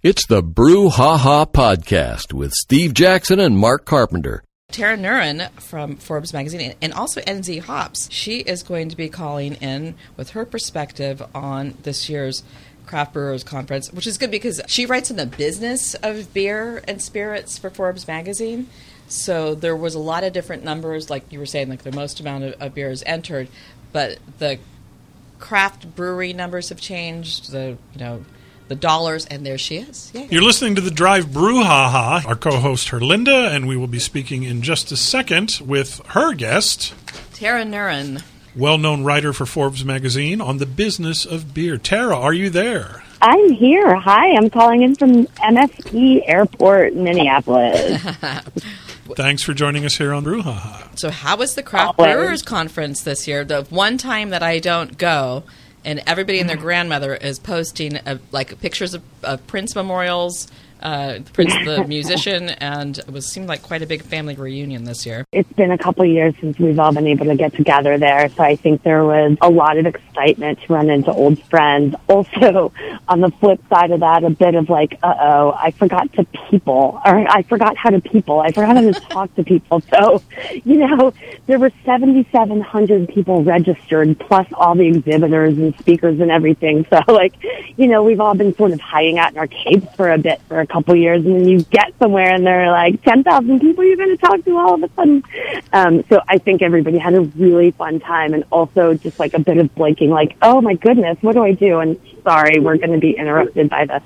It's the Brew Ha Ha Podcast with Steve Jackson and Mark Carpenter. Tara Nurin from Forbes magazine and also NZ Hops. She is going to be calling in with her perspective on this year's Craft Brewers Conference, which is good because she writes in the business of beer and spirits for Forbes magazine. So there was a lot of different numbers, like you were saying, like the most amount of, of beers entered, but the craft brewery numbers have changed. The you know the dollars, and there she is. Yay. You're listening to the Drive Brouhaha. Our co-host Herlinda, and we will be speaking in just a second with her guest, Tara Nurin, well-known writer for Forbes magazine on the business of beer. Tara, are you there? I'm here. Hi, I'm calling in from MSP Airport, Minneapolis. Thanks for joining us here on Brouhaha. So, how was the Craft Always. Brewers Conference this year? The one time that I don't go, and everybody and their grandmother is posting uh, like pictures of, of Prince memorials, uh, Prince the musician, and it was seemed like quite a big family reunion this year. it's been a couple years since we've all been able to get together there, so I think there was a lot of excitement to run into old friends. Also, on the flip side of that, a bit of like, uh oh, I forgot to people, or I forgot how to people. I forgot how to talk to people. So, you know, there were 7,700 people registered, plus all the exhibitors and speakers and everything. So, like, you know, we've all been sort of hiding out in our caves for a bit for a couple years, and then you get somewhere and there are like 10,000 people you're going to talk to all of a sudden. Um, so I think everybody had a really fun time, and also just like a bit of blinking, like, oh my goodness, what do I do? And sorry, we're going to be interrupted by the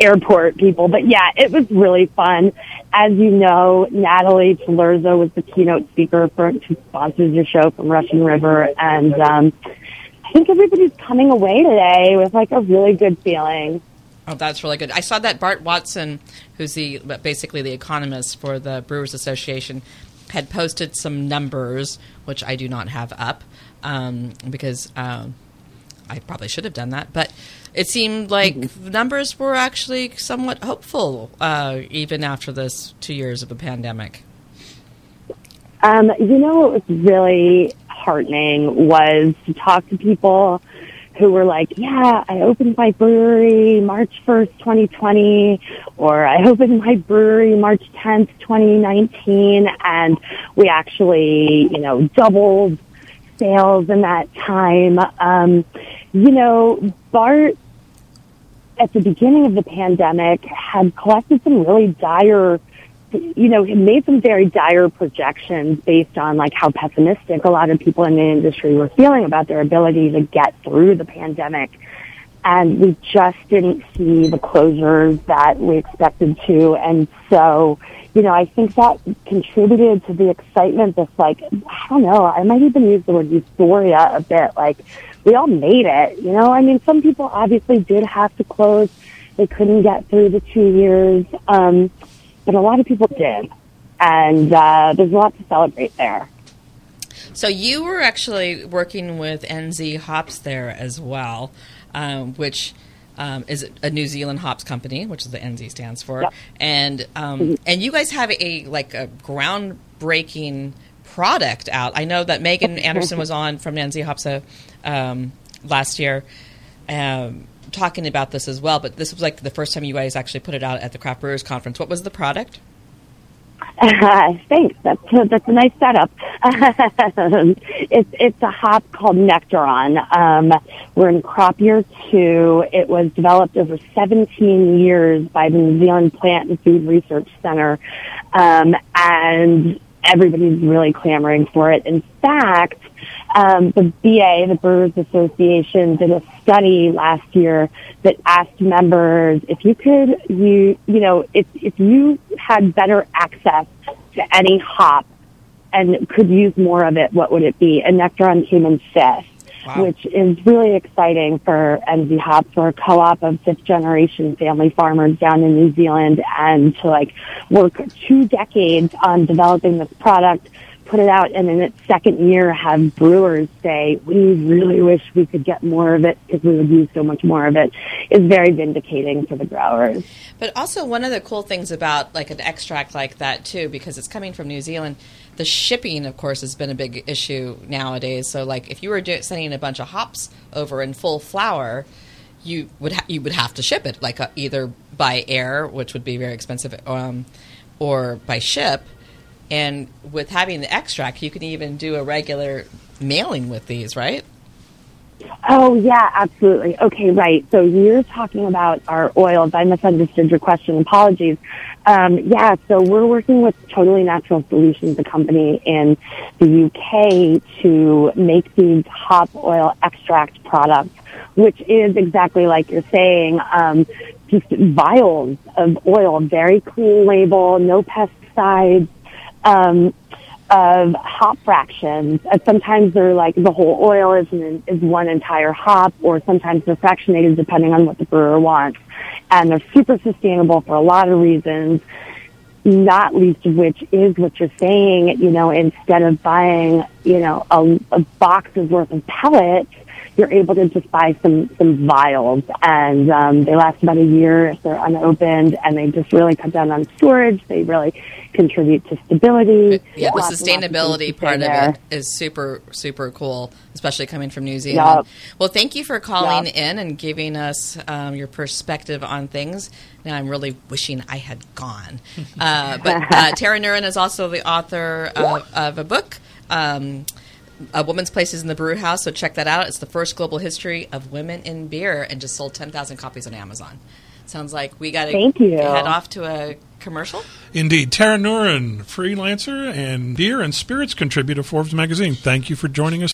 airport people. But yeah, it was really fun. As you know, Natalie Cilurzo was the keynote speaker for who sponsors your show from Russian River, and um, I think everybody's coming away today with like a really good feeling. Oh, that's really good. I saw that Bart Watson, who's the basically the economist for the Brewers Association, had posted some numbers, which I do not have up um, because um, I probably should have done that. But it seemed like numbers were actually somewhat hopeful, uh, even after this two years of a pandemic. Um, you know what was really heartening was to talk to people who were like, yeah, I opened my brewery March 1st, 2020, or I opened my brewery March 10th, 2019, and we actually, you know, doubled sales in that time. Um, you know, Bart at the beginning of the pandemic had collected some really dire you know, made some very dire projections based on like how pessimistic a lot of people in the industry were feeling about their ability to get through the pandemic. And we just didn't see the closures that we expected to. And so, you know, I think that contributed to the excitement this like, I don't know, I might even use the word euphoria a bit. Like, we all made it, you know? I mean, some people obviously did have to close. They couldn't get through the two years. Um, but a lot of people did. And uh, there's a lot to celebrate there. So you were actually working with NZ Hops there as well, um, which um, is a New Zealand hops company, which is the NZ stands for, Yep. and um, and you guys have a like a groundbreaking product out. I know that Megan Anderson was on from NZ Hops uh, um, last year. Um, talking about this as well, but this was like the first time you guys actually put it out at the Craft Brewers Conference. What was the product? Uh, thanks. That's that's a nice setup. it's it's a hop called Nectaron. Um, we're in crop year two. It was developed over 17 years by the New Zealand Plant and Food Research Center, um, and everybody's really clamoring for it. In fact, um, the BA, the Brewers Association, did a study last year that asked members if you could, you you know, if if you had better access to any hop and could use more of it, what would it be? And Nectaron came in fifth. Wow. Which is really exciting for NZ Hops. We're a co-op of fifth generation family farmers down in New Zealand and to like work two decades on developing this product put it out and in its second year have brewers say, we really wish we could get more of it because we would use so much more of it is very vindicating for the growers. But also, one of the cool things about like an extract like that too, because it's coming from New Zealand, the shipping, of course, has been a big issue nowadays. So, like, if you were do- sending a bunch of hops over in full flower, you would ha- you would have to ship it like uh, either by air, which would be very expensive, um, or by ship. And with having the extract, you can even do a regular mailing with these, right? Oh yeah, absolutely. Okay, right. So you're talking about our oils. I misunderstood your question. Apologies. Um, yeah, so we're working with Totally Natural Solutions, a company in the UK, to make these hop oil extract products, which is exactly like you're saying, um, just vials of oil, very clean label, no pesticides. Um, of hop fractions. Uh, sometimes they're like the whole oil is an, is one entire hop, or sometimes they're fractionated depending on what the brewer wants. And they're super sustainable for a lot of reasons. Not least of which is what you're saying. You know, instead of buying you know a, a box's worth of pellets, you're able to just buy some some vials, and um, they last about a year if they're unopened, and they just really cut down on storage. They really contribute to stability. Yeah, the sustainability part of it is super super cool, especially coming from New Zealand. Yup. Well, thank you for calling Yup. in and giving us um, your perspective on things. Now I'm really wishing I had gone. Uh, but uh, Tara Nurin is also the author of, of a book. Um, a Woman's Place Is in the Brew House, so check that out. It's the first global history of women in beer and just sold 10,000 copies on Amazon. Sounds like we got to Thank you. head off to a commercial. Indeed. Tara Nurin, freelancer and beer and spirits contributor to Forbes magazine. Thank you for joining us.